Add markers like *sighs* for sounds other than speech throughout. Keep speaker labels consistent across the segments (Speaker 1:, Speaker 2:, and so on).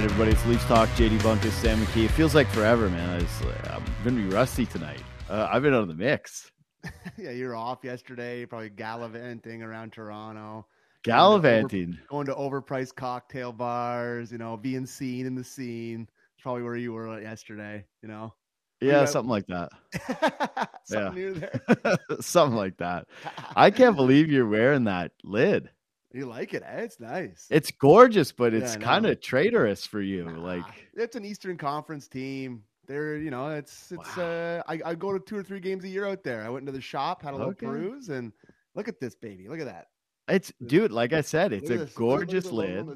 Speaker 1: right, everybody. It's Leafs Talk. JD Bunkis, Sam McKee. It feels like forever, man. I I'm going to be rusty tonight. Uh, I've been out of the mix. *laughs*
Speaker 2: yeah, you're off yesterday. Probably gallivanting around Toronto.
Speaker 1: Gallivanting.
Speaker 2: Going to, over, going to overpriced cocktail bars. You know, being seen in the scene. It's probably where you were yesterday. You know.
Speaker 1: Yeah, something like that. *laughs*
Speaker 2: something yeah. there. *laughs*
Speaker 1: something like that. I can't believe you're wearing that lid.
Speaker 2: You like it? Eh? It's nice.
Speaker 1: It's gorgeous, but it's yeah, kind of traitorous for you. Nah, like
Speaker 2: it's an Eastern Conference team. They're, you know, it's it's. Wow. Uh, I, I go to two or three games a year out there. I went into the shop, had a little okay. peruse, and look at this baby. Look at that.
Speaker 1: It's dude, like I said, it's a gorgeous lid.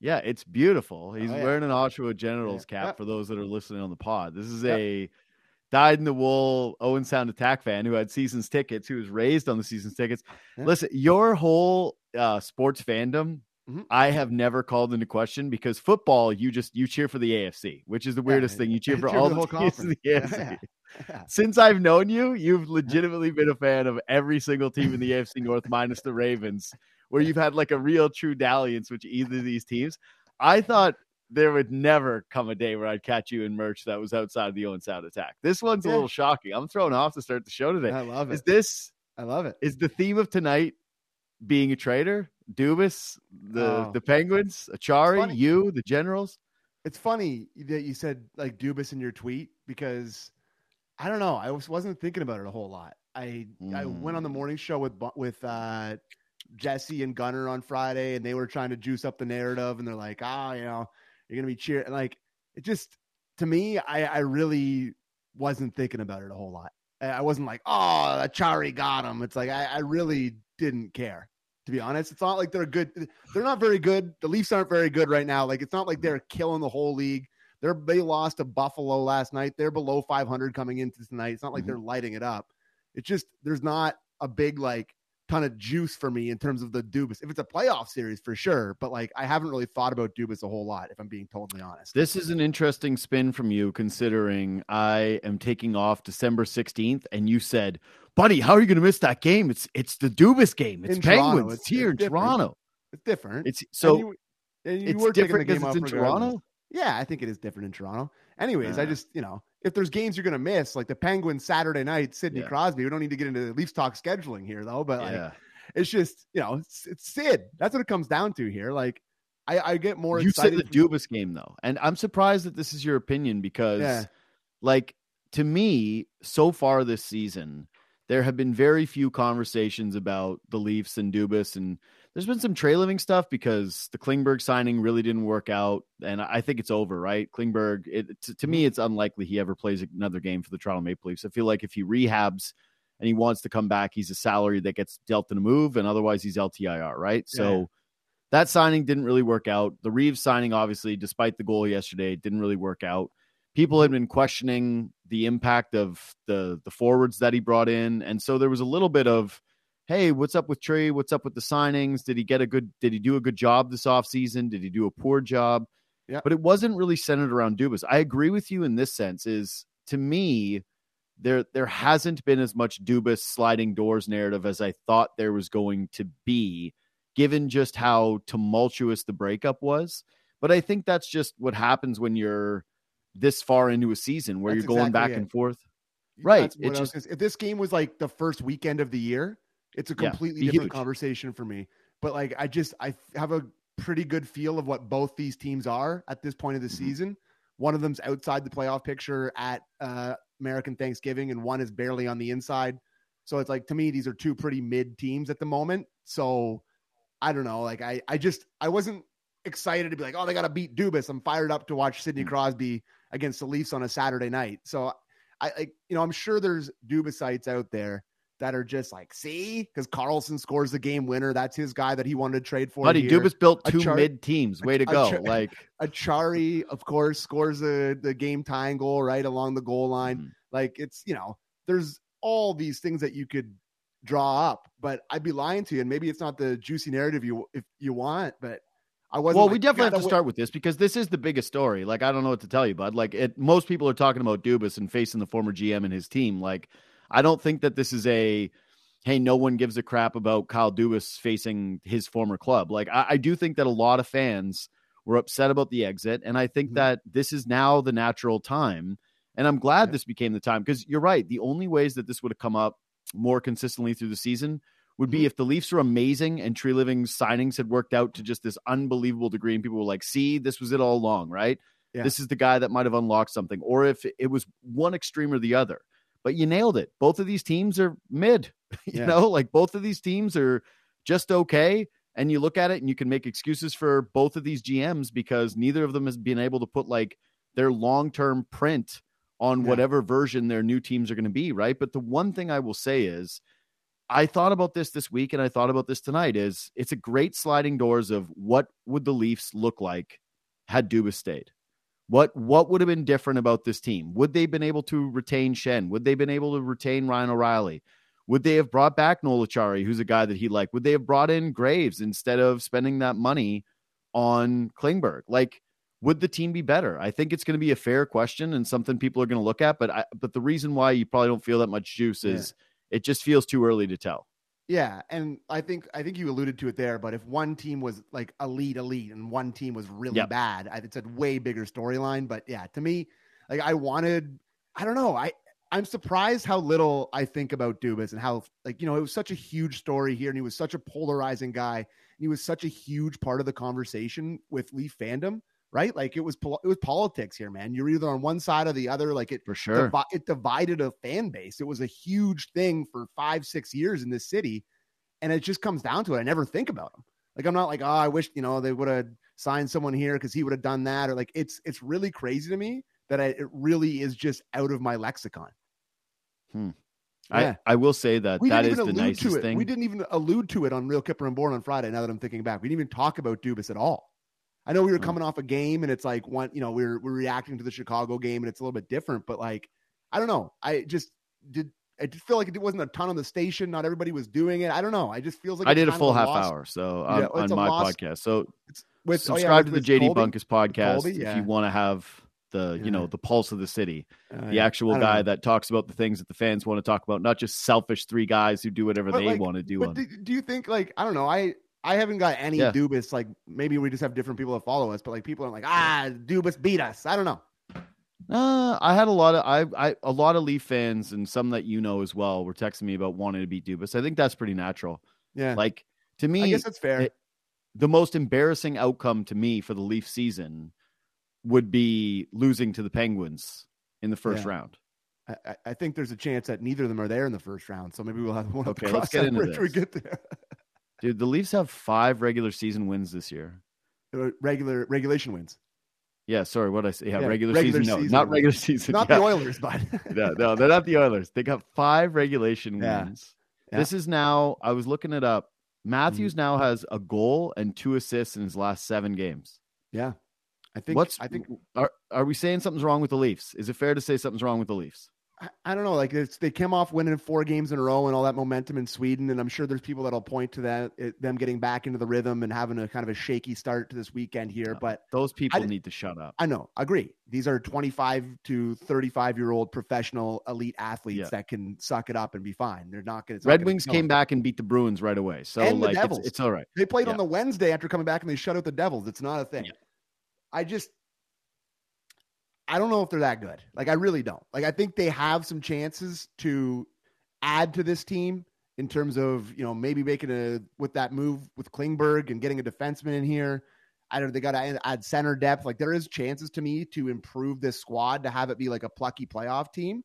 Speaker 1: Yeah, it's beautiful. He's oh, yeah. wearing an Oshawa Generals yeah. cap for those that are listening on the pod. This is a dyed in the wool Owen Sound attack fan who had seasons tickets, who was raised on the seasons tickets. Listen, your whole uh, sports fandom, mm-hmm. I have never called into question because football, you just you cheer for the AFC, which is the weirdest yeah, thing. You cheer for cheer all for the, whole teams in the AFC. Yeah, *laughs* Since I've known you, you've legitimately been a fan of every single team in the AFC North minus the Ravens, where you've had like a real true dalliance with either of these teams. I thought there would never come a day where I'd catch you in merch that was outside of the Owen Sound attack. This one's yeah. a little shocking. I'm thrown off to start the show today.
Speaker 2: I love it.
Speaker 1: Is this?
Speaker 2: I love it.
Speaker 1: Is the theme of tonight being a traitor? Dubas, the oh. the Penguins, Acciari, you, the Generals.
Speaker 2: It's funny that you said like Dubas in your tweet because I don't know. I was wasn't thinking about it a whole lot. I mm. I went on the hmm. morning show with with uh, Jesse and Gunner on Friday, and they were trying to juice up the narrative, and they're like, ah, oh, you know, you're gonna be cheering. Like it just to me, I I really wasn't thinking about it a whole lot. I wasn't like, oh, Acciari got him. It's like I, I really didn't care to be honest. It's not like they're good. They're not very good. The Leafs aren't very good right now. Like it's not like they're killing the whole league. They're they lost to Buffalo last night. They're below 500 coming into tonight. It's not like mm-hmm. they're lighting it up. It's just there's not a big like ton of juice for me in terms of the Dubas. If it's a playoff series for sure, but like I haven't really thought about Dubas a whole lot, if I'm being totally honest.
Speaker 1: This is an interesting spin from you, considering I am taking off December 16th, and you said, "Buddy, how are you going to miss that game? It's it's the Dubas game. It's in Penguins. It's, it's, here it's in different. Toronto.
Speaker 2: It's different.
Speaker 1: It's so." And you, and you it's were different because it's in Toronto.
Speaker 2: Yeah, I think it is different in Toronto. Anyways, uh, I just you know if there's games you're going to miss, like the Penguins Saturday night, Sidney yeah. Crosby. We don't need to get into the Leafs talk scheduling here though, but like, yeah. it's just you know it's, it's, Sid. That's what it comes down to here. Like I, I get more.
Speaker 1: You said the Dubas game though, and I'm surprised that this is your opinion because, yeah. like to me, so far this season, there have been very few conversations about the Leafs and Dubas and there's been some trailing stuff because the Klingberg signing really didn't work out, and I think it's over. Right, Klingberg. It, to, to, me, mm-hmm. it's unlikely he ever plays another game for the Toronto Maple Leafs. I feel like if he rehabs and he wants to come back, he's a salary that gets dealt in a move, and otherwise he's LTIR. Right, yeah. so. That signing didn't really work out. The Reaves signing, obviously, didn't the goal yesterday, didn't really work out. People had been questioning the impact of the the forwards that he brought in, and so there was a little bit of hey, what's up with Trey? What's up with the signings? Did he get a good did he do a good job this offseason? Did he do a poor job? Yeah. But it wasn't really centered around Dubas. I agree with you in this sense, is to me, there there hasn't been as much Dubas sliding doors narrative as I thought there was going to be, given just how tumultuous the breakup was. But I think that's just what happens when you're this far into a season where that's you're going exactly back it. and forth. Right.
Speaker 2: Just, if this game was like the first weekend of the year, it's a completely yeah, different huge. conversation for me. But like, I just I have a pretty good feel of what both these teams are at this point of the mm-hmm. season. One of them's outside the playoff picture at uh, American Thanksgiving, and one is barely on the inside. So it's like to me, these are two pretty mid teams at the moment. So I don't know. Like I, I just I wasn't excited to be like, oh, they got to beat Dubas. I'm fired up to watch Sidney mm. Crosby against the Leafs on a Saturday night. So I like, you know, I'm sure there's Dubas sites out there that are just like, see, because Karlsson scores the game winner. That's his guy that he wanted to trade for.
Speaker 1: Buddy, Dubas built two Char- mid teams. Way to go! A, like *laughs*
Speaker 2: Acciari, of course, scores the the game tying goal right along the goal line. Mm-hmm. Like it's you know, there's all these things that you could draw up, but I'd be lying to you, and maybe it's not the juicy narrative you if you want, but. I wasn't
Speaker 1: well, like, we definitely have to start with this because this is the biggest story. Like, I don't know what to tell you, bud. Like, it, most people are talking about Dubas and facing the former GM and his team. Like, I don't think that this is a hey, no one gives a crap about Kyle Dubas facing his former club. Like I, I do think that a lot of fans were upset about the exit. And I think mm-hmm. that this is now the natural time. And I'm glad yeah. this became the time because you're right. The only ways that this would have come up more consistently through the season would be mm-hmm. if the Leafs were amazing and Treliving's signings had worked out to just this unbelievable degree and people were like, see, this was it all along, right? Yeah. This is the guy that might have unlocked something. Or if it was one extreme or the other. But you nailed it. Both of these teams are mid. *laughs* you yeah. know, like both of these teams are just okay. And you look at it and you can make excuses for both of these GMs because neither of them has been able to put like their long term print on yeah. whatever version their new teams are going to be, right? But the one thing I will say is, I thought about this this week and I thought about this tonight is it's a great sliding doors of what would the Leafs look like had Dubas stayed? What what would have been different about this team? Would they have been able to retain Schenn? Would they have been able to retain Ryan O'Reilly? Would they have brought back Noel Acciari, who's a guy that he liked? Would they have brought in Graves instead of spending that money on Klingberg? Like, would the team be better? I think it's going to be a fair question and something people are going to look at. But I, but the reason why you probably don't feel that much juice is yeah. It just feels too early to tell.
Speaker 2: Yeah, and I think I think you alluded to it there, but if one team was like elite, elite, and one team was really yep. bad, it's a way bigger storyline. But yeah, to me, like I wanted, I don't know, I I'm surprised how little I think about Dubas and how like you know it was such a huge story here, and he was such a polarizing guy, and he was such a huge part of the conversation with Leaf fandom right? Like it was it was politics here, man. You're either on one side or the other. Like it
Speaker 1: for sure,
Speaker 2: divi- it divided a fan base. It was a huge thing for five six years in this city, and it just comes down to it. I never think about them. Like I'm not like oh I wish you know they would have signed someone here because he would have done that or like it's it's really crazy to me that I, it really is just out of my lexicon.
Speaker 1: Hmm. Yeah. I, I will say that we that is the nicest thing.
Speaker 2: We didn't even allude to it on Real Kyper and Bourne on Friday. Now that I'm thinking back, we didn't even talk about Dubas at all. I know we were mm. coming off a game and it's like one, you know, we're we're reacting to the Chicago game and it's a little bit different, but like I don't know. I just did I just feel like it wasn't a ton on the station. Not everybody was doing it. I don't know. I just feels like
Speaker 1: I did a full half lost. hour so on, yeah, on my podcast. So with, subscribe oh yeah, with, to the JD Bunkis podcast Colby, yeah. if you want to have the you know the pulse of the city, uh, the actual guy know. that talks about the things that the fans want to talk about, not just selfish three guys who do whatever but they like, want to do.
Speaker 2: But do, do, you think like I don't know? I I haven't got any yeah. Dubas. Like maybe we just have different people that follow us, but like people are like, ah, Dubas beat us. I don't know.
Speaker 1: Uh, I had a lot of I, I a lot of Leaf fans and some that you know as well were texting me about wanting to beat Dubas. I think that's pretty natural.
Speaker 2: Yeah.
Speaker 1: Like to me,
Speaker 2: I guess that's fair. It,
Speaker 1: the most embarrassing outcome to me for the Leaf season would be losing to the Penguins in the first yeah. round.
Speaker 2: I, I, think there's a chance that neither of them are there in the first round. So maybe we'll have one.
Speaker 1: Okay, let's get into this. We get there. *laughs* Dude, the Leafs have five regular season wins this year.
Speaker 2: Uh, regular regulation wins.
Speaker 1: Yeah, sorry, what I say? Yeah, yeah regular, regular, season. season no, not wins. regular season.
Speaker 2: Not
Speaker 1: yeah.
Speaker 2: the Oilers, but *laughs*
Speaker 1: no, no, they're not the Oilers. They got five regulation yeah. wins. This is now. I was looking it up. Matthews mm-hmm. now has a goal and two assists in his last seven games.
Speaker 2: Yeah, I think.
Speaker 1: What's
Speaker 2: I think?
Speaker 1: Are are we saying something's wrong with the Leafs? Is it fair to say something's wrong with the Leafs?
Speaker 2: I don't know. Like they came off winning four games in a row and all that momentum in Sweden, and I'm sure there's people that'll point to that it, them getting back into the rhythm and having a kind of a shaky start to this weekend here. But
Speaker 1: those people I, need to shut up.
Speaker 2: I know, agree. These are 25 to 35 year old professional elite athletes yeah. that can suck it up and be fine. They're not going to.
Speaker 1: Red Wings came back and beat the Bruins right away. So and like, it's, it's, all right.
Speaker 2: They played yeah. on the Wednesday after coming back and they shut out the Devils. It's not a thing. Yeah. I just I don't know if they're that good. Like I really don't. Like I think they have some chances to add to this team in terms of you know maybe making a with that move with Klingberg and getting a defenseman in here. I don't. Know. They got to add center depth. Like there is chances to me to improve this squad to have it be like a plucky playoff team,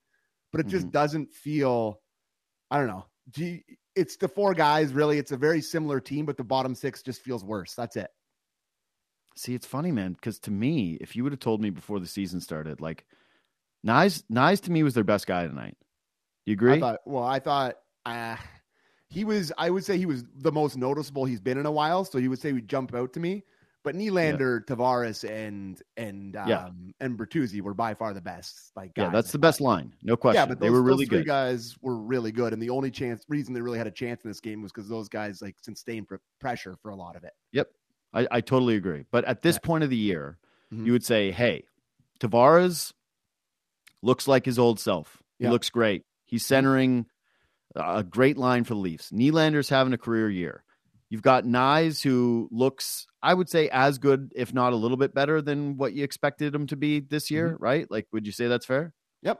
Speaker 2: but it just mm-hmm. doesn't feel. I don't know. It's the four guys. Really, it's a very similar team, but the bottom six just feels worse. That's it.
Speaker 1: See, it's funny, man, because to me, if you would have told me before the season started, like Knies, Knies to me was their best guy tonight. You agree?
Speaker 2: I thought, well, I thought uh, he was. I would say he was the most noticeable he's been in a while. So you would say he would jump out to me. But Nylander, yeah. Tavares, and and um, yeah. and Bertuzzi were by far the best. Like,
Speaker 1: yeah, that's the best line, no question. Yeah, but those, they were really
Speaker 2: good. Guys were really good, and the only chance reason they really had a chance in this game was because those guys like sustained pressure for a lot of it.
Speaker 1: Yep, I, I totally agree. But at this point of the year, mm-hmm. you would say, hey, Tavares looks like his old self. He yeah. looks great. He's centering a great line for the Leafs. Nylander's having a career year. You've got Knies, who looks, I would say, as good, if not a little bit better than what you expected him to be this year, mm-hmm. right? Like, would you say that's fair?
Speaker 2: Yep.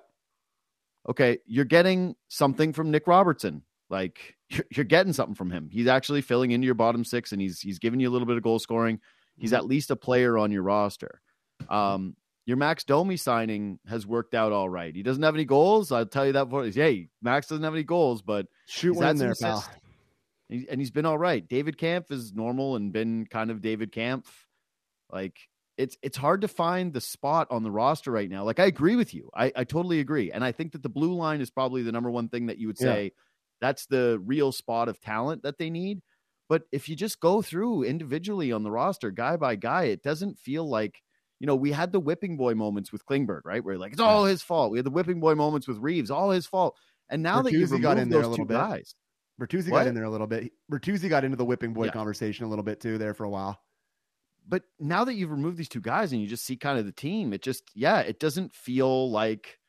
Speaker 1: Okay, you're getting something from Nick Robertson. Like, *laughs* you're, you're getting something from him. He's actually filling into your bottom six, and he's he's giving you a little bit of goal scoring. He's mm-hmm. at least a player on your roster. Um, your Max Domi signing has worked out all right. He doesn't have any goals. I'll tell you that before. Hey, Max doesn't have any goals, but
Speaker 2: shoot one in there, pal
Speaker 1: and he's been all right. David Kämpf is normal and been kind of David Kämpf. Like it's it's hard to find the spot on the roster right now. Like I agree with you. I, I totally agree. And I think that the blue line is probably the number one thing that you would say yeah. That's the real spot of talent that they need. But if you just go through individually on the roster, guy by guy, it doesn't feel like you know, we had the whipping boy moments with Klingberg, right? Where like it's all his fault. We had the whipping boy moments with Reaves, all his fault. And now Bertuzzi that you've got in there a little bit, guys,
Speaker 2: Bertuzzi what? got in there a little bit. Bertuzzi got into the whipping boy yeah. conversation a little bit too there for a while.
Speaker 1: But now that you've removed these two guys and you just see kind of the team, it just yeah, it doesn't feel like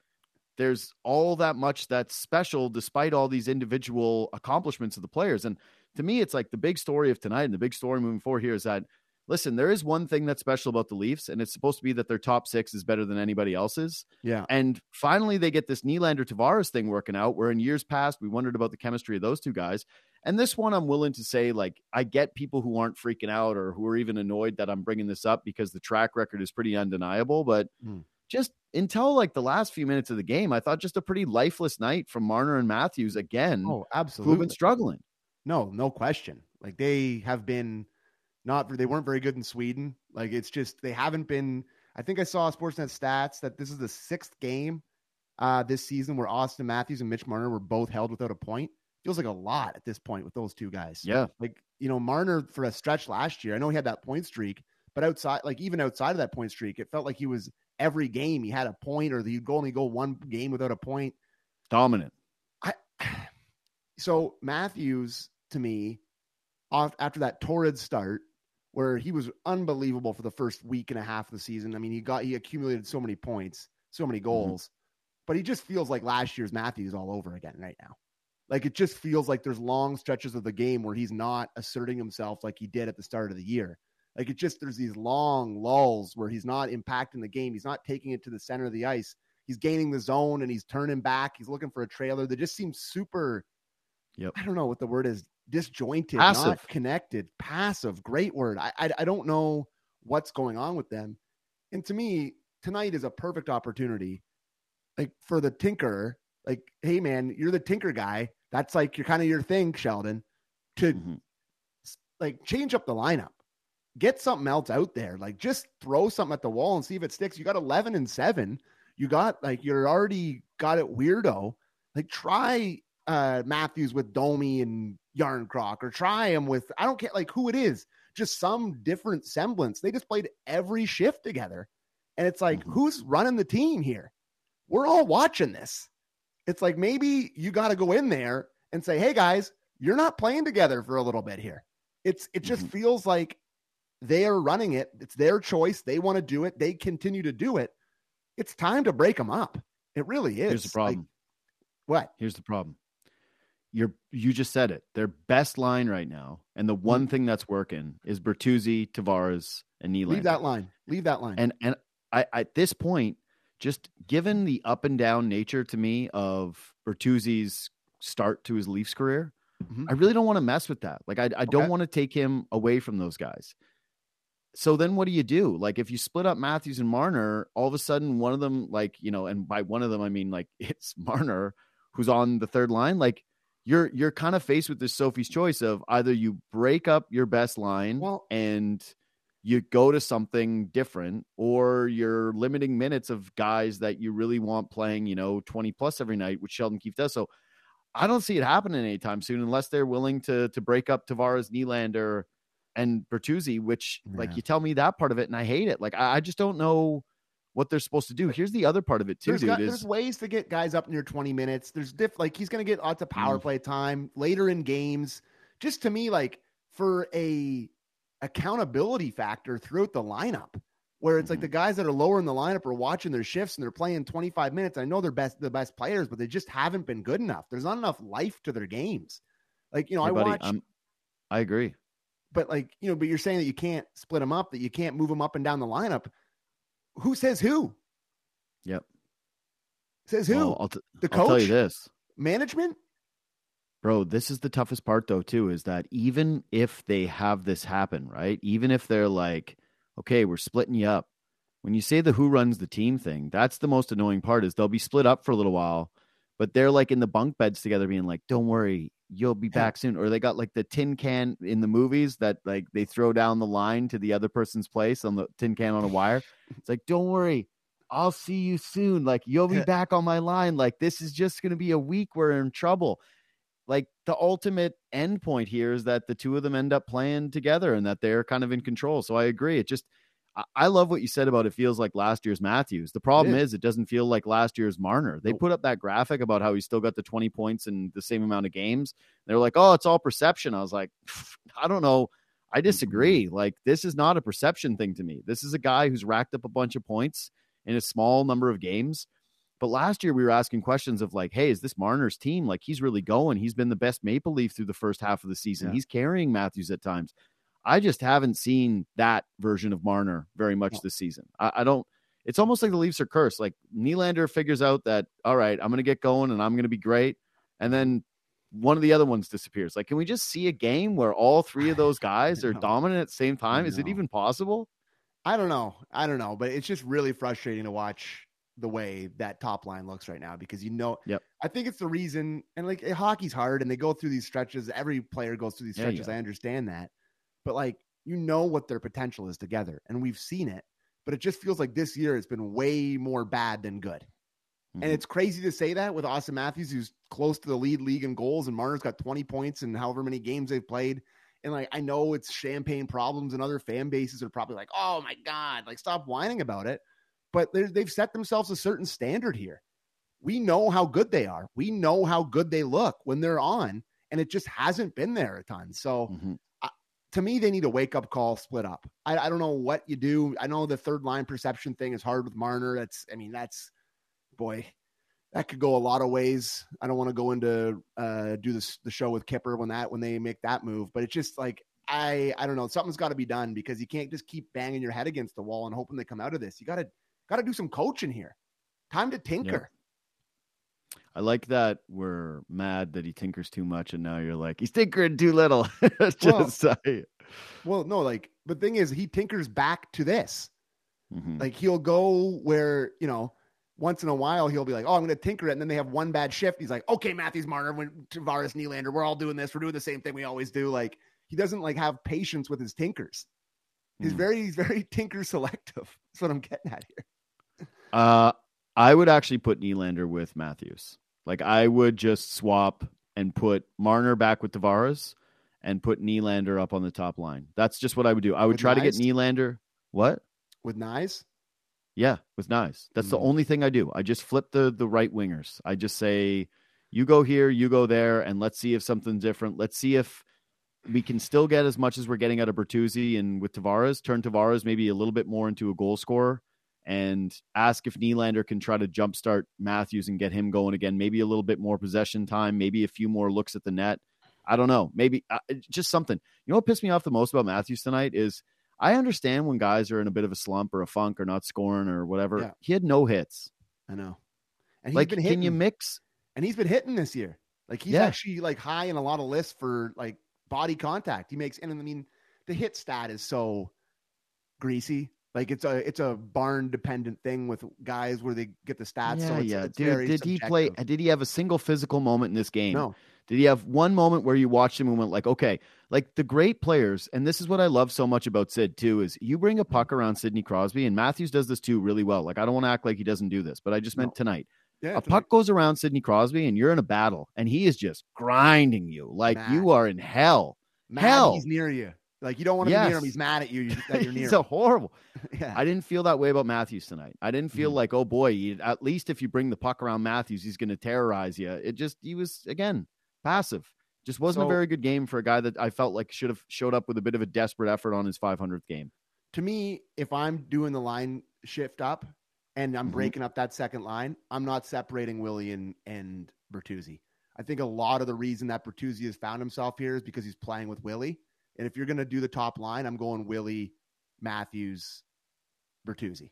Speaker 1: there's all that much that's special despite all these individual accomplishments of the players. And to me, it's like the big story of tonight and the big story moving forward here is that listen, there is one thing that's special about the Leafs, and it's supposed to be that their top six is better than anybody else's.
Speaker 2: Yeah.
Speaker 1: And finally, they get this Nylander Tavares thing working out, where in years past, we wondered about the chemistry of those two guys. And this one, I'm willing to say, like, I get people who aren't freaking out or who are even annoyed that I'm bringing this up because the track record is pretty undeniable. But mm. Just until like the last few minutes of the game, I thought just a pretty lifeless night from Marner and Matthews again.
Speaker 2: Oh, absolutely.
Speaker 1: Who've been struggling.
Speaker 2: No, no question. Like they have been not they weren't very good in Sweden. Like it's just they haven't been. I think I saw Sportsnet stats that this is the sixth game uh, this season where Auston Matthews and Mitch Marner were both held without a point. Feels like a lot at this point with those two guys.
Speaker 1: Yeah,
Speaker 2: like you know Marner for a stretch last year. I know he had that point streak, but outside, like even outside of that point streak, it felt like he was every game he had a point, or you'd only go one game without a point.
Speaker 1: Dominant.
Speaker 2: I *sighs* so Matthews to me, off after that torrid start, where he was unbelievable for the first week and a half of the season. I mean, he got he accumulated so many points, so many mm-hmm. goals, mm-hmm. but he just feels like last year's Matthews all over again right now. Like it just feels like there's long stretches of the game where he's not asserting himself like he did at the start of the year. Like it just there's these long lulls where he's not impacting the game. He's not taking it to the center of the ice. He's gaining the zone and he's turning back. He's looking for a trailer. That just seems super.
Speaker 1: Yep.
Speaker 2: I don't know what the word is disjointed, passive. not connected, passive. Great word. I, I I don't know what's going on with them. And to me, tonight is a perfect opportunity, like for the tinker. Like, hey man, you're the tinker guy. That's like you're kind of your thing, Sheldon. To mm-hmm. like change up the lineup, get something else out there. Like just throw something at the wall and see if it sticks. You got 11 and seven. You got like you're already got it weirdo. Like try uh Matthews with Domi and Järnkrok or try him with I don't care like who it is, just some different semblance. They just played every shift together. And it's like, mm-hmm. who's running the team here? We're all watching this. It's like maybe you got to go in there and say, "Hey guys, you're not playing together for a little bit here." It's it just mm-hmm. feels like they are running it. It's their choice. They want to do it. They continue to do it. It's time to break them up. It really is.
Speaker 1: Here's the problem. Like,
Speaker 2: what?
Speaker 1: Here's the problem you're you just said it. Their best line right now, and the one mm-hmm. thing that's working is Bertuzzi, Tavares, and Nylander.
Speaker 2: Leave that line. Leave that line.
Speaker 1: And and I at this point, just given the up and down nature to me of Bertuzzi's start to his Leafs career, mm-hmm. I really don't want to mess with that. Like I I don't want to take him away from those guys. So then what do you do? Like if you split up Matthews and Marner, all of a sudden one of them, like, you know, and by one of them I mean like *laughs* it's Marner who's on the third line. Like you're you're kind of faced with this Sophie's choice of either you break up your best line well, and you go to something different or you're limiting minutes of guys that you really want playing, you know, 20 plus every night, which Sheldon Keefe does. So I don't see it happening anytime soon unless they're willing to to break up Tavares, Nylander, and Bertuzzi, which yeah. like you tell me that part of it and I hate it. Like I, I just don't know what they're supposed to do. Here's the other part of it too,
Speaker 2: there's
Speaker 1: dude.
Speaker 2: Got,
Speaker 1: is,
Speaker 2: there's ways to get guys up near 20 minutes. There's diff like he's going to get lots of power mm. play time later in games. Just to me, like for a accountability factor throughout the lineup, where it's mm-hmm. like the guys that are lower in the lineup are watching their shifts and they're playing 25 minutes. I know they're best the best players, but they just haven't been good enough. There's not enough life to their games. Like you know, hey, I buddy, watch. I'm,
Speaker 1: I agree.
Speaker 2: But like, you know, but you're saying that you can't split them up, that you can't move them up and down the lineup. Who says who?
Speaker 1: Yep.
Speaker 2: Says who?
Speaker 1: Well, I'll t-
Speaker 2: the coach?
Speaker 1: I'll tell you this.
Speaker 2: Management?
Speaker 1: Bro, this is the toughest part though, too, is that even if they have this happen, right? Even if they're like, okay, we're splitting you up. When you say the who runs the team thing, that's the most annoying part is they'll be split up for a little while, but they're like in the bunk beds together being like, Don't worry, you'll be back soon. Or they got like the tin can in the movies that like they throw down the line to the other person's place on the tin can on a wire. *laughs* It's like, Don't worry, I'll see you soon. Like you'll be *laughs* back on my line. Like this is just gonna be a week we're in trouble like the ultimate end point here is that the two of them end up playing together and that they're kind of in control. So I agree. It just I love what you said about it feels like last year's Matthews. The problem is it doesn't feel like last year's Marner. They put up that graphic about how he still got the 20 points in the same amount of games. They're like, "Oh, it's all perception." I was like, "I don't know. I disagree. Mm-hmm. Like this is not a perception thing to me. This is a guy who's racked up a bunch of points in a small number of games but last year we were asking questions of like, hey, is this Marner's team? Like he's really going. He's been the best Maple Leaf through the first half of the season. Yeah. He's carrying Matthews at times. I just haven't seen that version of Marner very much this season. I, I, don't. It's almost like the Leafs are cursed. Like Nylander figures out that all right, I'm going to get going and I'm going to be great, and then one of the other ones disappears. Like, can we just see a game where all three of those *sighs* guys are dominant at the same time? Is it even possible?
Speaker 2: I don't know. I don't know, but it's just really frustrating to watch the way that top line looks right now because you know,
Speaker 1: yep.
Speaker 2: I think it's the reason. And like hockey's hard, and they go through these stretches. Every player goes through these stretches. Yeah, yeah. I understand that, but like you know what their potential is together, and we've seen it. But it just feels like this year it's been way more bad than good. Mm-hmm. And it's crazy to say that with Auston Matthews, who's close to the lead league in goals, and Marner's got 20 points in however many games they've played. And like I know it's champagne problems, and other fan bases are probably like, "Oh my god, like stop whining about it." but they've set themselves a certain standard here. We know how good they are. We know how good they look when they're on, and it just hasn't been there a ton. So, mm-hmm. To me, they need a wake up call, split up. I, I, don't know what you do. I know the third line perception thing is hard with Marner. That's, I mean, that's boy, that could go a lot of ways. I don't want to go into uh, do this the show with Kyper when that when they make that move, but it's just like I I don't know. Something's got to be done because you can't just keep banging your head against the wall and hoping they come out of this. You got to Got to do some coaching here. Time to tinker.
Speaker 1: I like that we're mad that he tinkers too much, and now you're like he's tinkering too little. *laughs* Just
Speaker 2: well, well, no, like the thing is, he tinkers back to this. Mm-hmm. Like he'll go where you know once in a while he'll be like, "Oh, I'm going to tinker it," and then they have one bad shift. He's like, "Okay, Matthews Marner, when Tavares Nylander, we're all doing this. We're doing the same thing we always do." Like he doesn't like have patience with his tinkers. He's mm. very he's *laughs* very tinker selective. That's what I'm getting at here.
Speaker 1: Uh, I would actually put Nylander with Matthews. Like I would just swap and put Marner back with Tavares and put Nylander up on the top line. That's just what I would do. I would with try Knies? to get Nylander. What?
Speaker 2: With Knies?
Speaker 1: Yeah, with Knies. That's mm. the only thing I do. I just flip the the right wingers. I just say, you go here, you go there, and let's see if something's different. Let's see if we can still get as much as we're getting out of Bertuzzi and with Tavares, turn Tavares maybe a little bit more into a goal scorer and ask if Nylander can try to jumpstart Matthews and get him going again. Maybe a little bit more possession time, maybe a few more looks at the net. I don't know. Maybe uh, just something. You know what pissed me off the most about Matthews tonight is I understand when guys are in a bit of a slump or a funk or not scoring or whatever. Yeah. He had no hits.
Speaker 2: I know.
Speaker 1: And he's like, been hitting, can you mix?
Speaker 2: And he's been hitting this year. Like he's yeah. actually like high in a lot of lists for like body contact. He makes, and I mean, the hit stat is so greasy. Like it's a it's a barn dependent thing with guys where they get the stats.
Speaker 1: Yeah,
Speaker 2: so
Speaker 1: yeah. It's Dude, did subjective. he play? Did he have a single physical moment in this game?
Speaker 2: No.
Speaker 1: Did he have one moment where you watched him and went like, okay, like the great players, and this is what I love so much about Sid too, is you bring a puck around Sidney Crosby, and Matthews does this too really well. Like I don't want to act like he doesn't do this, but I just meant no. tonight. Yeah, a puck goes around Sidney Crosby, and you're in a battle, and he is just grinding you like you are in hell. Hell,
Speaker 2: he's near you. Like you don't want to yes. be near him. He's mad at you that you're *laughs* near.
Speaker 1: He's a horrible. *laughs* yeah. I didn't feel that way about Matthews tonight. I didn't feel mm-hmm. like, oh boy, at least if you bring the puck around Matthews, he's going to terrorize you. It just he was again passive. Just wasn't so, a very good game for a guy that I felt like should have showed up with a bit of a desperate effort on his 500th game.
Speaker 2: To me, if I'm doing the line shift up and I'm mm-hmm. breaking up that second line, I'm not separating Willie and and Bertuzzi. I think a lot of the reason that Bertuzzi has found himself here is because he's playing with Willie And if you're going to do the top line, I'm going Willie, Matthews, Bertuzzi.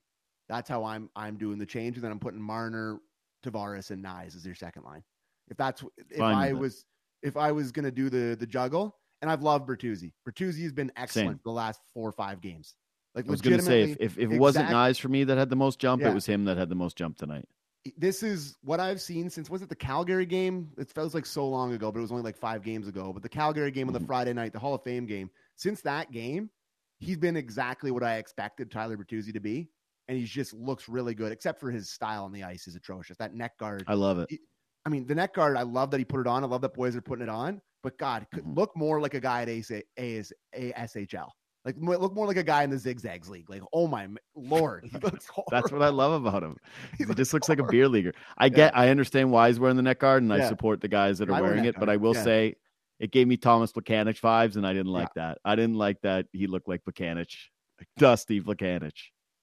Speaker 2: That's how I'm I'm doing the change, and then I'm putting Marner, Tavares, and Knies as your second line. If that's if Fine I was it. if I was going to do the the juggle, and I've loved Bertuzzi. Bertuzzi has been excellent Same. the last four or five games.
Speaker 1: Like I was going to say, if, if, if it exact, wasn't Knies for me that had the most jump, yeah. it was him that had the most jump tonight.
Speaker 2: This is what I've seen since was it the Calgary game? It feels like so long ago, but it was only like five games ago. But the Calgary game on the mm-hmm. Friday night, the Hall of Fame game. Since that game, he's been exactly what I expected Tyler Bertuzzi to be, and he just looks really good. Except for his style on the ice is atrocious. That neck guard,
Speaker 1: I love it.
Speaker 2: He, I mean, the neck guard, I love that he put it on. I love that boys are putting it on. But God, could mm-hmm. look more like a guy at AS, AS, ASHL. Like look more like a guy in the zigzags league. Like, oh my lord, *laughs*
Speaker 1: that's what I love about him. *laughs* he just looks like a beer leaguer. I get, yeah. I understand why he's wearing the neck guard, and yeah. I support the guys that are I wearing it. Guard. But I will yeah. say, it gave me Thomas Plekanec vibes, and I didn't like that. I didn't like that he looked like Plekanec, like Dusty Plekanec.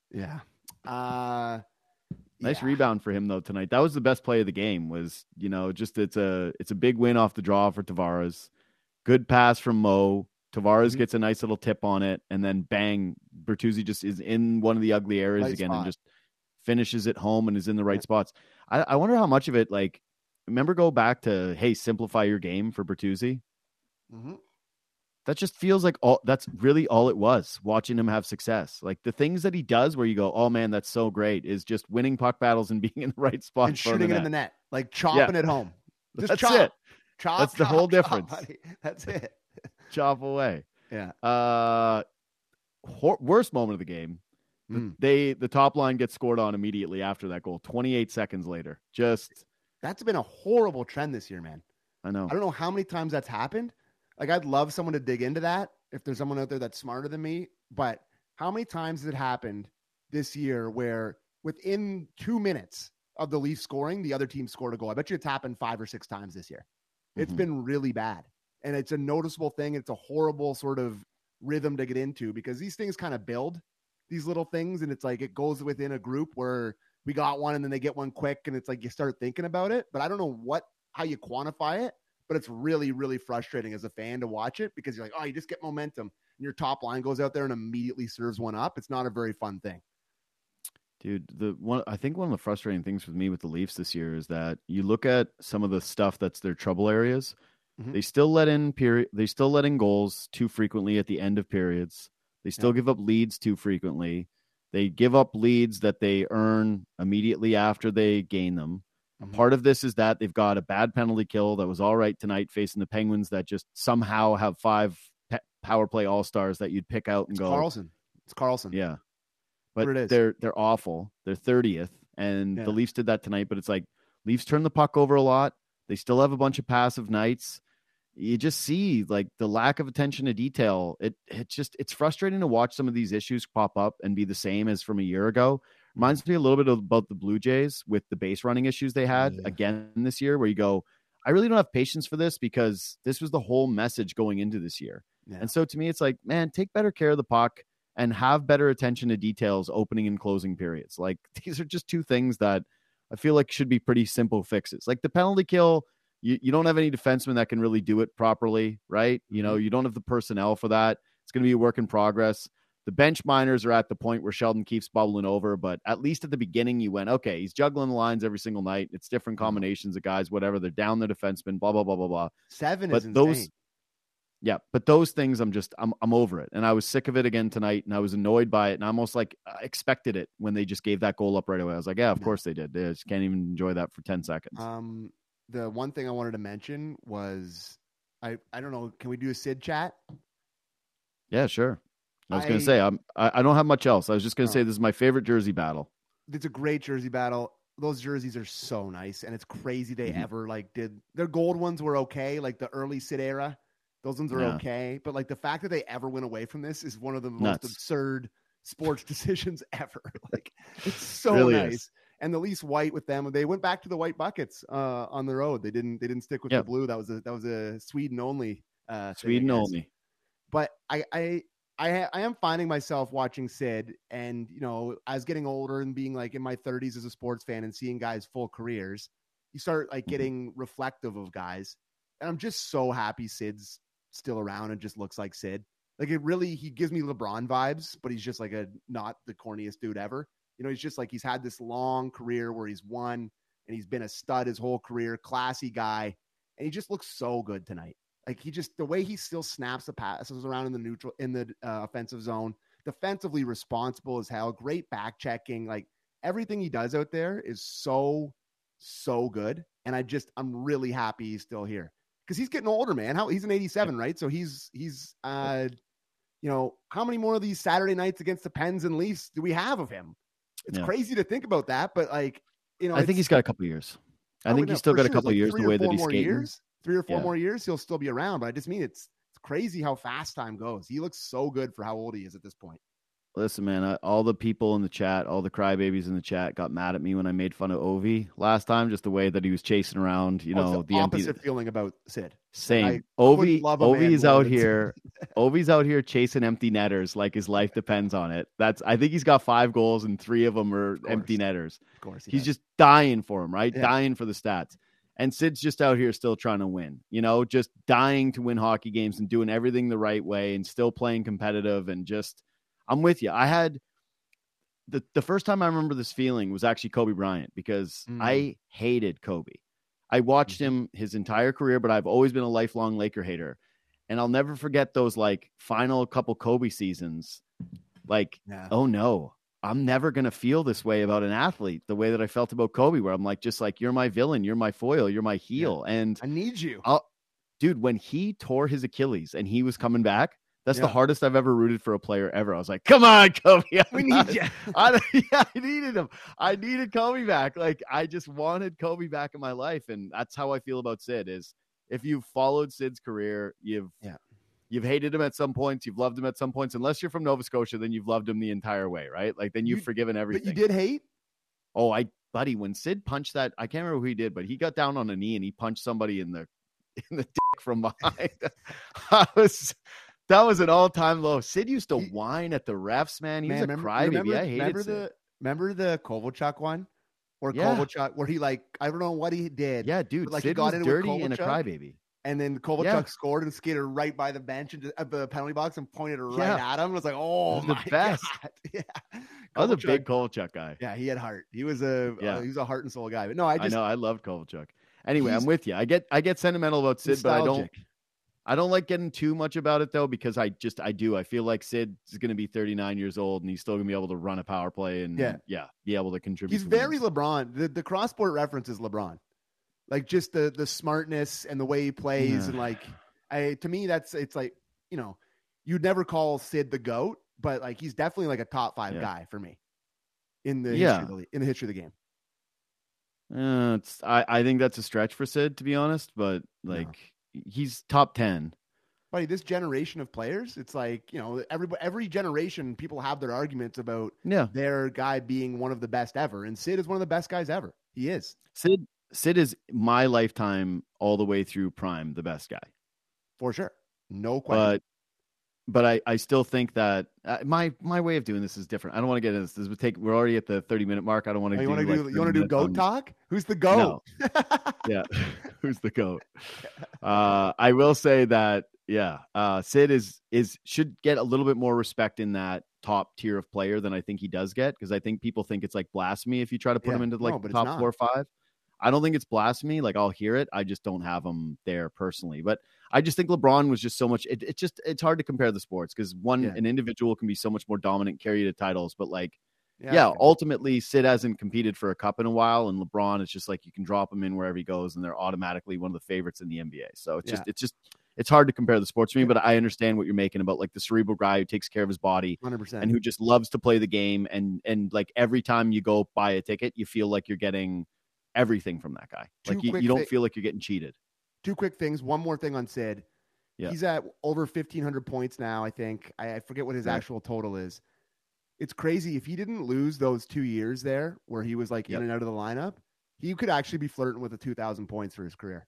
Speaker 2: Yeah. Uh,
Speaker 1: Nice yeah. rebound for him though tonight. That was the best play of the game. Was you know just it's a it's a big win off the draw for Tavares. Good pass from Mo. Tavares mm-hmm. gets a nice little tip on it, and then bang, Bertuzzi just is in one of the ugly areas right again spot. and just finishes it home and is in the right yeah. spots. I, I wonder how much of it like remember go back to hey simplify your game for Bertuzzi. Mm-hmm that just feels like all that's really all it was watching him have success. Like the things that he does where you go, oh man, that's so great, is just winning puck battles and *laughs* being in the right spot
Speaker 2: and shooting
Speaker 1: it
Speaker 2: in the net, like chopping yeah. it home. *laughs*
Speaker 1: Just that's chop, it.
Speaker 2: Chop.
Speaker 1: That's
Speaker 2: chop,
Speaker 1: the whole
Speaker 2: chop,
Speaker 1: difference.
Speaker 2: Buddy. That's it.
Speaker 1: Chop away.
Speaker 2: Yeah.
Speaker 1: Uh, hor- worst moment of the game. Mm. They the top line gets scored on immediately after that goal. Twenty eight seconds later. Just
Speaker 2: that's been a horrible trend this year, man.
Speaker 1: I know.
Speaker 2: I don't know how many times that's happened like I'd love someone to dig into that if there's someone out there that's smarter than me. But how many times has it happened this year where within two minutes of the Leafs scoring, the other team scored a goal? I bet you it's happened five or six times this year. It's mm-hmm. been really bad. And it's a noticeable thing. It's a horrible sort of rhythm to get into because these things kind of build these little things. And it's like it goes within a group where we got one and then they get one quick. And it's like you start thinking about it. But I don't know what, how you quantify it but it's really, really frustrating as a fan to watch it because you're like, oh, you just get momentum and your top line goes out there and immediately serves one up. It's not a very fun thing.
Speaker 1: Dude, the one I think one of the frustrating things with me with the Leafs this year is that you look at some of the stuff that's their trouble areas. Mm-hmm. They still let in period. They still let in goals too frequently at the end of periods. They still yeah. give up leads too frequently. They give up leads that they earn immediately after they gain them. Mm-hmm. Part of this is that they've got a bad penalty kill that was all right tonight facing the Penguins that just somehow have five pe- power play all stars that you'd pick out and
Speaker 2: it's
Speaker 1: go.
Speaker 2: Karlsson. It's Karlsson.
Speaker 1: Yeah, but they're they're awful. They're thirtieth, and yeah. the Leafs did that tonight. But it's like Leafs turn the puck over a lot. They still have a bunch of passive nights. You just see like the lack of attention to detail. It it just it's frustrating to watch some of these issues pop up and be the same as from a year ago Reminds me a little bit about the Blue Jays with the base running issues they had yeah. again this year, where you go, I really don't have patience for this because this was the whole message going into this year. Yeah. And so to me, it's like, man, take better care of the puck and have better attention to details opening and closing periods. Like *laughs* these are just two things that I feel like should be pretty simple fixes. Like the penalty kill, you, you don't have any defenseman that can really do it properly, right? You know, mm-hmm. you don't have the personnel for that. It's going to be a work in progress the bench miners are at the point where Sheldon keeps bubbling over, but at least at the beginning, you went, okay, he's juggling the lines every single night. It's different mm-hmm. combinations of guys, whatever. They're down the defenseman, blah, blah, blah, blah, blah.
Speaker 2: Seven
Speaker 1: but
Speaker 2: is
Speaker 1: those,
Speaker 2: insane.
Speaker 1: Yeah, but those things, I'm just, I'm, I'm over it. And I was sick of it again tonight, and I was annoyed by it, and I almost like I expected it when they just gave that goal up right away. I was like, yeah, of yeah. course they did. They just can't even enjoy that for 10 seconds.
Speaker 2: Um, the one thing I wanted to mention was, I, I don't know, can we do a Sid chat?
Speaker 1: Yeah, sure. I was going to say I'm I, I, don't have much else. I was just going to say this is my favorite jersey battle.
Speaker 2: It's a great jersey battle. Those jerseys are so nice, and it's crazy they mm-hmm. ever like did. Their gold ones were okay, like the early Sid era. Those ones are yeah. okay, but like the fact that they ever went away from this is one of the Nuts. most absurd sports *laughs* decisions ever. *laughs* like it's so really nice. Is. And the least white with them, they went back to the white buckets uh, on the road. They didn't. They didn't stick with yep. the blue. That was a that was a Sweden only. Uh,
Speaker 1: Sweden only.
Speaker 2: But I, I I I am finding myself watching Sid, and you know, as getting older and being like in my 30s as a sports fan and seeing guys full careers, you start like mm-hmm. getting reflective of guys, and I'm just so happy Sid's still around and just looks like Sid. Like it really, he gives me LeBron vibes, but he's just like a not the corniest dude ever. You know, he's just like he's had this long career where he's won and he's been a stud his whole career, classy guy, and he just looks so good tonight. Like he just the way he still snaps the passes around in the neutral in the uh, offensive zone, defensively responsible as hell, great back checking, like everything he does out there is so so good, and I just I'm really happy he's still here because he's getting older, man. How he's an 87, right? So he's he's uh you know, how many more of these Saturday nights against the Pens and Leafs do we have of him? It's yeah. crazy to think about that, but like, you know,
Speaker 1: I think he's got a couple years. I oh, think he's still got sure. a couple like years the way that he's skating.
Speaker 2: Years, three or four yeah. more years, he'll still be around. But I just mean it's it's crazy how fast time goes. He looks so good for how old he is at this point.
Speaker 1: Listen, man, I, all the people in the chat, all the crybabies in the chat got mad at me when I made fun of Ovi last time, just the way that he was chasing around, you know,
Speaker 2: the opposite empty... feeling about Sid.
Speaker 1: Same. Ovi Ovi's out here. *laughs* Ovi's out here chasing empty netters like his life depends on it. That's I think he's got five goals and three of them are of empty netters.
Speaker 2: Of course.
Speaker 1: He he's does. just dying for him, right? Yeah. Dying for the stats. And Sid's just out here still trying to win, you know, just dying to win hockey games and doing everything the right way and still playing competitive and just I'm with you. I had the the first time I remember this feeling was actually Kobe Bryant because mm. I hated Kobe. I watched mm-hmm. him his entire career, but I've always been a lifelong Laker hater. And I'll never forget those like final couple Kobe seasons. Like, yeah. oh no, I'm never going to feel this way about an athlete the way that I felt about Kobe, where I'm like, just like, you're my villain, you're my foil, you're my heel. Yeah. And
Speaker 2: I need you.
Speaker 1: I'll, dude, when he tore his Achilles and he was coming back, that's yeah. the hardest I've ever rooted for a player ever. I was like, come on, Kobe. I'm *laughs*
Speaker 2: we need you. *laughs*
Speaker 1: I, yeah, I needed him. I needed Kobe back. Like, I just wanted Kobe back in my life. And that's how I feel about Sid is if you've followed Sid's career, you've
Speaker 2: yeah.
Speaker 1: You've hated him at some points. You've loved him at some points. Unless you're from Nova Scotia, then you've loved him the entire way, right? Like then you've you, forgiven everything.
Speaker 2: But you did hate.
Speaker 1: Oh, I buddy, when Sid punched that, I can't remember who he did, but he got down on a knee and he punched somebody in the *laughs* in the dick from behind. I was that was an all time low. Sid used to whine at the refs, man. He man, was a crybaby. I hated
Speaker 2: remember
Speaker 1: Sid.
Speaker 2: the remember the Kovalchuk one? Where yeah. Kovalchuk, where he like I don't know what he did.
Speaker 1: Yeah, dude. like Sid he got was dirty and a crybaby.
Speaker 2: And then Kovalchuk yeah. scored and skated right by the bench and at the penalty box and pointed right yeah. at him. It was like, oh was my the best. *laughs* God. yeah.
Speaker 1: I was a big Kovalchuk guy.
Speaker 2: Yeah, he had heart. He was a yeah. Uh, he was a heart and soul guy. But no, I just
Speaker 1: I know I loved Kovalchuk. Anyway, I'm with you. I get I get sentimental about Sid, nostalgic. but I don't I don't like getting too much about it though because I just I do I feel like Sid is going to be 39 years old and he's still going to be able to run a power play and yeah, yeah be able to contribute.
Speaker 2: He's very LeBron. The the cross sport reference is LeBron, like just the the smartness and the way he plays yeah. and like I to me that's it's like you know you'd never call Sid the goat, but like he's definitely like a top five yeah. guy for me in the yeah. history the, in the history of the game.
Speaker 1: Uh, it's I I think that's a stretch for Sid to be honest, but like. No he's top 10
Speaker 2: buddy this generation of players it's like you know every every generation people have their arguments about
Speaker 1: yeah.
Speaker 2: their guy being one of the best ever and sid is one of the best guys ever. He is.
Speaker 1: Sid sid is my lifetime all the way through prime the best guy.
Speaker 2: For sure. No question.
Speaker 1: but but I, I still think that uh, my my way of doing this is different. I don't want to get into this. This would take. We're already at the thirty minute mark. I don't want to. Oh,
Speaker 2: you
Speaker 1: want to
Speaker 2: do? Like you want to do goat on... talk? Who's the goat?
Speaker 1: No. yeah, *laughs* who's the goat? Uh, I will say that yeah, uh, Sid is is should get a little bit more respect in that top tier of player than I think he does get because I think people think it's like blasphemy if you try to put yeah. him into like no, top four or five. I don't think it's blasphemy. Like I'll hear it. I just don't have him there personally. But I just think LeBron was just so much. It, it just it's hard to compare the sports because one yeah. an individual can be so much more dominant, carry to titles, but like. Yeah, yeah ultimately, Sid hasn't competed for a cup in a while, and LeBron is just like you can drop him in wherever he goes, and they're automatically one of the favorites in the NBA. So it's just, it's just, it's hard to compare the sports to me, but I understand what you're making about like the cerebral guy who takes care of his body
Speaker 2: 100%.
Speaker 1: and who just loves to play the game. And, and like every time you go buy a ticket, you feel like you're getting everything from that guy. Two like you, you don't feel like you're getting cheated.
Speaker 2: Two quick things. One more thing on Sid. Yeah. He's at over 1,500 points now, I think. I, I forget what his right. actual total is. It's crazy. If he didn't lose those two years there where he was like yep. in and out of the lineup, he could actually be flirting with the 2,000 points for his career.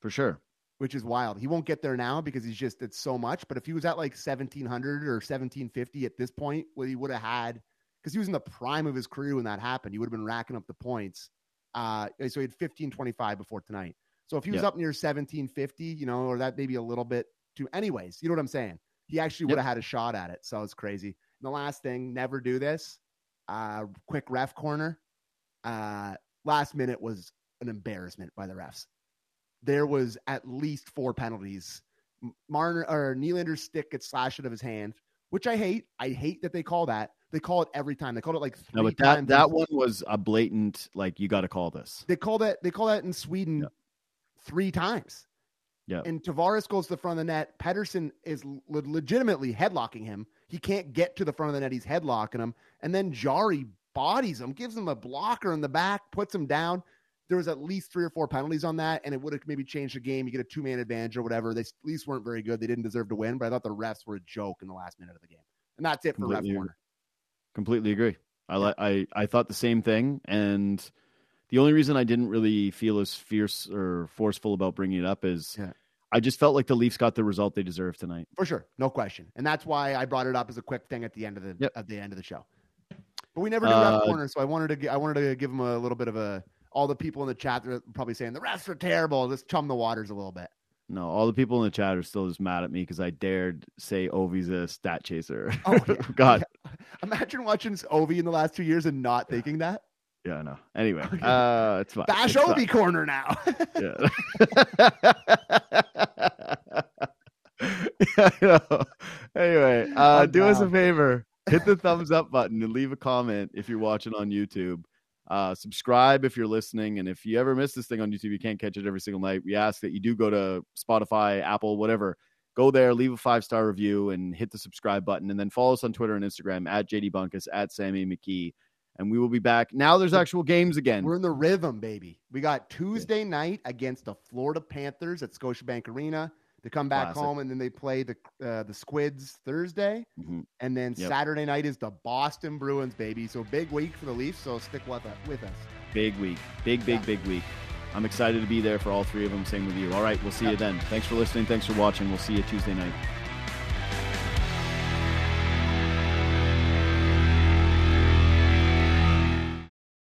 Speaker 1: For sure.
Speaker 2: Which is wild. He won't get there now because he's just, it's so much. But if he was at like 1,700 or 1,750 at this point, what he would have had, because he was in the prime of his career when that happened, he would have been racking up the points uh, so he had 1525 before tonight. So if he was up near 1750, you know, or that maybe a little bit too, anyways, you know what I'm saying? he actually would have had a shot at it. So it's crazy. And the last thing, never do this. Uh, quick ref corner. Uh, last minute was an embarrassment by the refs. There was at least four penalties. Marner or Nylander's stick gets slashed out of his hand, which I hate. I hate that they call that. They call it every time. They called it like three
Speaker 1: no, but that, times. That one was a blatant like you got to call this.
Speaker 2: They call that. They call that in Sweden yeah. Three times.
Speaker 1: Yeah.
Speaker 2: And Tavares goes to the front of the net. Pettersson is le- legitimately headlocking him. He can't get to the front of the net. He's headlocking him. And then Jarry bodies him, gives him a blocker in the back, puts him down. There was at least three or four penalties on that, and it would have maybe changed the game. You get a two man advantage or whatever. They at least weren't very good. They didn't deserve to win, but I thought the refs were a joke in the last minute of the game. And that's it for completely, ref corner.
Speaker 1: Completely agree. I yeah. I I thought the same thing, and the only reason I didn't really feel as fierce or forceful about bringing it up is yeah. I just felt like the Leafs got the result they deserved tonight.
Speaker 2: For sure, no question, and that's why I brought it up as a quick thing at the end of the yep. at the end of the show. But we never do uh, ref corner, so I wanted to I wanted to give them a little bit of a. All the people in the chat are probably saying the refs are terrible. Just chum the waters a little bit.
Speaker 1: No, all the people in the chat are still just mad at me because I dared say Ovi's a stat chaser.
Speaker 2: Oh *laughs* yeah. God! *laughs* Imagine watching Ovi in the last two years and not thinking that. *laughs* *laughs* *laughs*
Speaker 1: Yeah, I know. Anyway, uh, it's fine.
Speaker 2: Bash
Speaker 1: it's
Speaker 2: Ovi fine. corner now.
Speaker 1: yeah. yeah, I know. Anyway, uh, do us a favor hit the thumbs up button and leave a comment if you're watching on YouTube. Uh, subscribe if you're listening. And if you ever miss this thing on YouTube, you can't catch it every single night. We ask that you do go to Spotify, Apple, whatever. Go there, leave a five star review, and hit the subscribe button. And then follow us on Twitter and Instagram at JD Bunkis, at Sammy McKee. And we will be back. Now there's actual games again.
Speaker 2: We're in the rhythm, baby. We got Tuesday night against the Florida Panthers at Scotiabank Arena. They come back Classic. home and then they play the uh, the Squids Thursday, mm-hmm. and then yep. Saturday night is the Boston Bruins, baby. So big week for the Leafs. So stick with, uh, with us.
Speaker 1: Big week, big big yeah. big week. I'm excited to be there for all three of them. Same with you. All right, we'll see yep. you then. Thanks for listening. Thanks for watching. We'll see you Tuesday night.